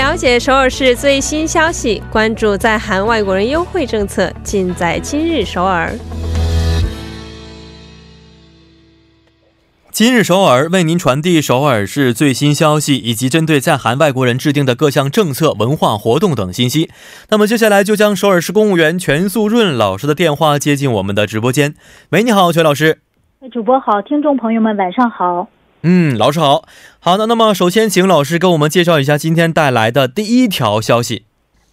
了解首尔市最新消息，关注在韩外国人优惠政策，尽在今日首尔。今日首尔为您传递首尔市最新消息，以及针对在韩外国人制定的各项政策、文化活动等信息。那么接下来就将首尔市公务员全素润老师的电话接进我们的直播间。喂，你好，全老师。主播好，听众朋友们晚上好。嗯，老师好。好的，那么首先请老师给我们介绍一下今天带来的第一条消息。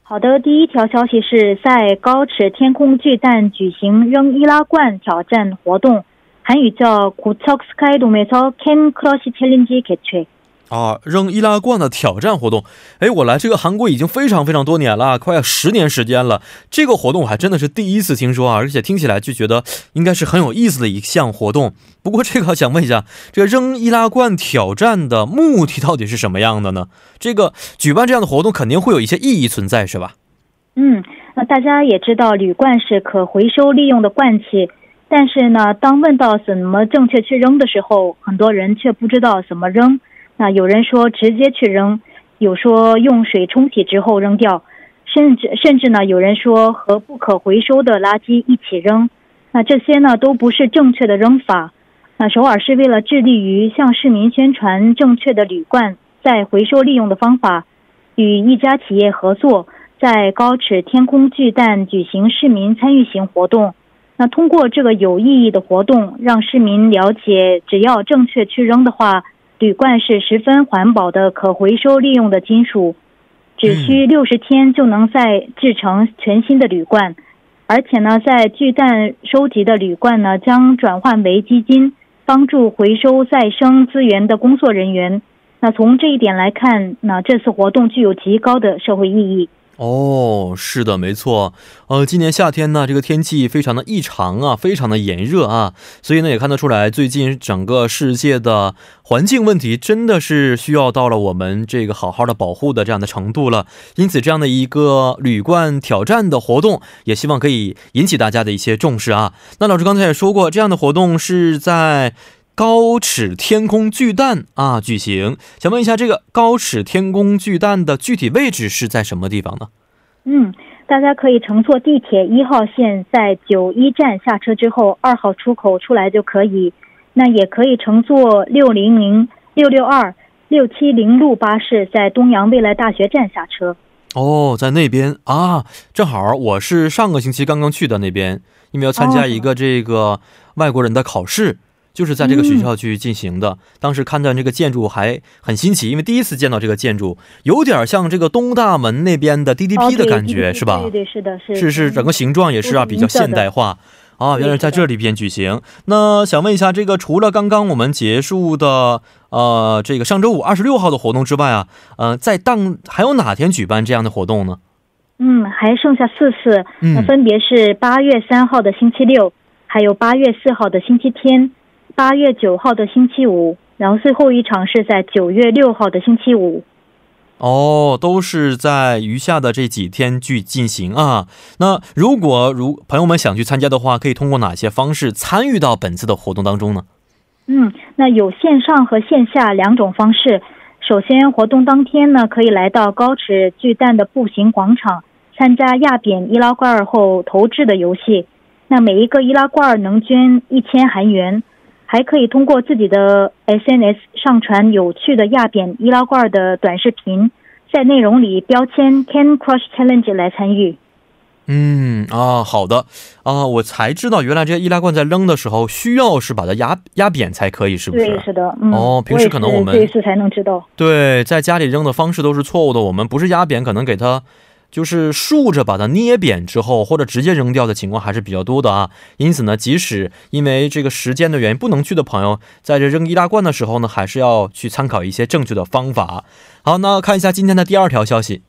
好的，第一条消息是在高尺天空巨蛋举行扔易拉罐挑战活动。韩语叫고척스카이돔에서캔크러시챌린지개최 啊，扔易拉罐的挑战活动。哎，我来这个韩国已经非常非常多年了，快要十年时间了。这个活动我还真的是第一次听说啊，而且听起来就觉得应该是很有意思的一项活动。不过这个想问一下，这个扔易拉罐挑战的目的到底是什么样的呢？这个举办这样的活动肯定会有一些意义存在，是吧？嗯，那大家也知道，铝罐是可回收利用的罐器。但是呢，当问到怎么正确去扔的时候，很多人却不知道怎么扔。那有人说直接去扔，有说用水冲洗之后扔掉，甚至甚至呢，有人说和不可回收的垃圾一起扔。那这些呢，都不是正确的扔法。那首尔是为了致力于向市民宣传正确的铝罐再回收利用的方法，与一家企业合作，在高尺天空巨蛋举行市民参与型活动。那通过这个有意义的活动，让市民了解，只要正确去扔的话，铝罐是十分环保的、可回收利用的金属，只需六十天就能再制成全新的铝罐。而且呢，在巨蛋收集的铝罐呢，将转换为基金，帮助回收再生资源的工作人员。那从这一点来看，那这次活动具有极高的社会意义。哦，是的，没错。呃，今年夏天呢，这个天气非常的异常啊，非常的炎热啊，所以呢，也看得出来，最近整个世界的环境问题真的是需要到了我们这个好好的保护的这样的程度了。因此，这样的一个铝罐挑战的活动，也希望可以引起大家的一些重视啊。那老师刚才也说过，这样的活动是在。高尺天空巨蛋啊，举行。想问一下，这个高尺天空巨蛋的具体位置是在什么地方呢？嗯，大家可以乘坐地铁一号线，在九一站下车之后，二号出口出来就可以。那也可以乘坐六零零六六二六七零路巴士，在东阳未来大学站下车。哦，在那边啊，正好我是上个星期刚刚去的那边，因为要参加一个这个外国人的考试。就是在这个学校去进行的。当时看到这个建筑还很新奇，因为第一次见到这个建筑，有点像这个东大门那边的 DDP 的感觉，是吧？对对是的，是是是，整个形状也是啊，比较现代化啊。原来在这里边举行。那想问一下，这个除了刚刚我们结束的呃这个上周五二十六号的活动之外啊，呃，在当还有哪天举办这样的活动呢？嗯，还剩下四次，那分别是八月三号的星期六，还有八月四号的星期天。八月九号的星期五，然后最后一场是在九月六号的星期五。哦，都是在余下的这几天去进行啊。那如果如朋友们想去参加的话，可以通过哪些方式参与到本次的活动当中呢？嗯，那有线上和线下两种方式。首先，活动当天呢，可以来到高尺巨蛋的步行广场，参加压扁易拉罐后投掷的游戏。那每一个易拉罐能捐一千韩元。还可以通过自己的 SNS 上传有趣的压扁易拉罐的短视频，在内容里标签 “Can Crush Challenge” 来参与。嗯啊，好的啊，我才知道原来这些易拉罐在扔的时候需要是把它压压扁才可以，是不是？对，是的。哦，平时可能我们这一次才能知道。对，在家里扔的方式都是错误的，我们不是压扁，可能给它。就是竖着把它捏扁之后，或者直接扔掉的情况还是比较多的啊。因此呢，即使因为这个时间的原因不能去的朋友，在这扔易拉罐的时候呢，还是要去参考一些正确的方法。好，那看一下今天的第二条消息。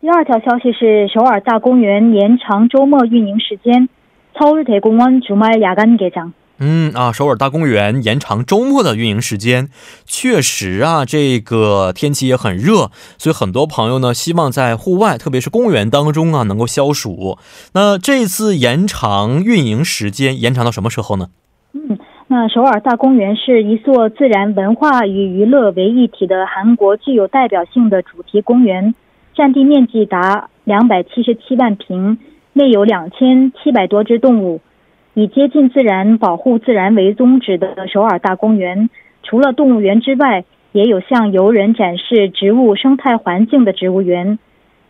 第二条消息是首尔大公园延长周末运营时间。서울대공원주말야간개장 嗯啊，首尔大公园延长周末的运营时间，确实啊，这个天气也很热，所以很多朋友呢希望在户外，特别是公园当中啊，能够消暑。那这次延长运营时间延长到什么时候呢？嗯，那首尔大公园是一座自然文化与娱乐为一体的韩国具有代表性的主题公园，占地面积达两百七十七万平，内有两千七百多只动物。以接近自然、保护自然为宗旨的首尔大公园，除了动物园之外，也有向游人展示植物生态环境的植物园，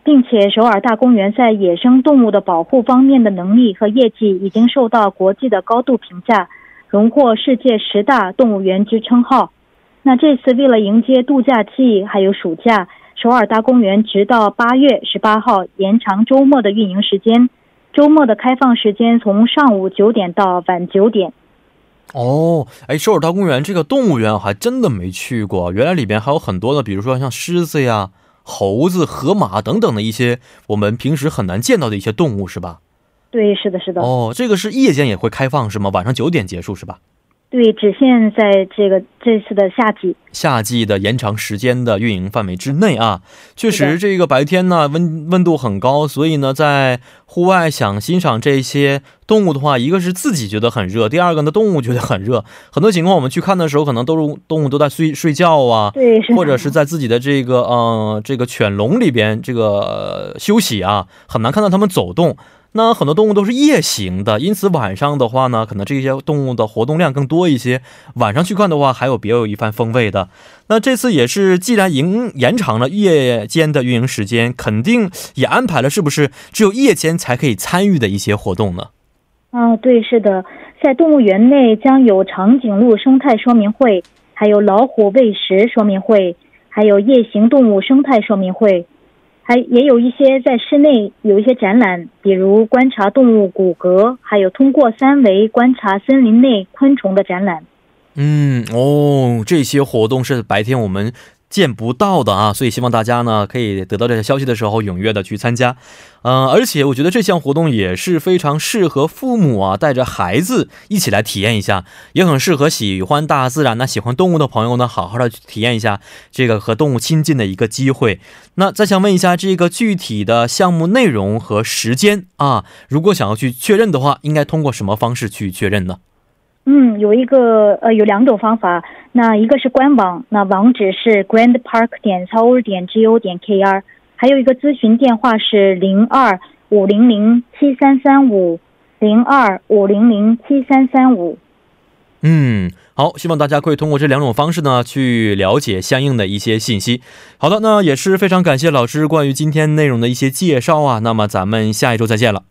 并且首尔大公园在野生动物的保护方面的能力和业绩已经受到国际的高度评价。荣获世界十大动物园之称号。那这次为了迎接度假季还有暑假，首尔大公园直到八月十八号延长周末的运营时间，周末的开放时间从上午九点到晚九点。哦，哎，首尔大公园这个动物园我还真的没去过，原来里边还有很多的，比如说像狮子呀、猴子、河马等等的一些我们平时很难见到的一些动物，是吧？对，是的，是的。哦，这个是夜间也会开放是吗？晚上九点结束是吧？对，只限在这个这次的夏季，夏季的延长时间的运营范围之内啊。确实，这个白天呢温温度很高，所以呢在户外想欣赏这些动物的话，一个是自己觉得很热，第二个呢动物觉得很热。很多情况我们去看的时候，可能都是动物都在睡睡觉啊，对，或者是在自己的这个呃这个犬笼里边这个休息啊，很难看到它们走动。那很多动物都是夜行的，因此晚上的话呢，可能这些动物的活动量更多一些。晚上去看的话，还有别有一番风味的。那这次也是，既然延延长了夜间的运营时间，肯定也安排了，是不是只有夜间才可以参与的一些活动呢？啊，对，是的，在动物园内将有长颈鹿生态说明会，还有老虎喂食说明会，还有夜行动物生态说明会。还也有一些在室内有一些展览，比如观察动物骨骼，还有通过三维观察森林内昆虫的展览。嗯，哦，这些活动是白天我们。见不到的啊，所以希望大家呢可以得到这些消息的时候踊跃的去参加，嗯，而且我觉得这项活动也是非常适合父母啊带着孩子一起来体验一下，也很适合喜欢大自然、那喜欢动物的朋友呢好好的去体验一下这个和动物亲近的一个机会。那再想问一下这个具体的项目内容和时间啊，如果想要去确认的话，应该通过什么方式去确认呢？嗯，有一个呃，有两种方法。那一个是官网，那网址是 Grand Park 点 Seoul 点 G O 点 K R，还有一个咨询电话是零二五零零七三三五零二五零零七三三五。嗯，好，希望大家可以通过这两种方式呢，去了解相应的一些信息。好的，那也是非常感谢老师关于今天内容的一些介绍啊。那么咱们下一周再见了。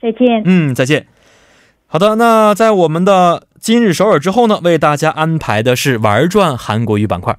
再见。嗯，再见。好的，那在我们的今日首尔之后呢，为大家安排的是玩转韩国语板块。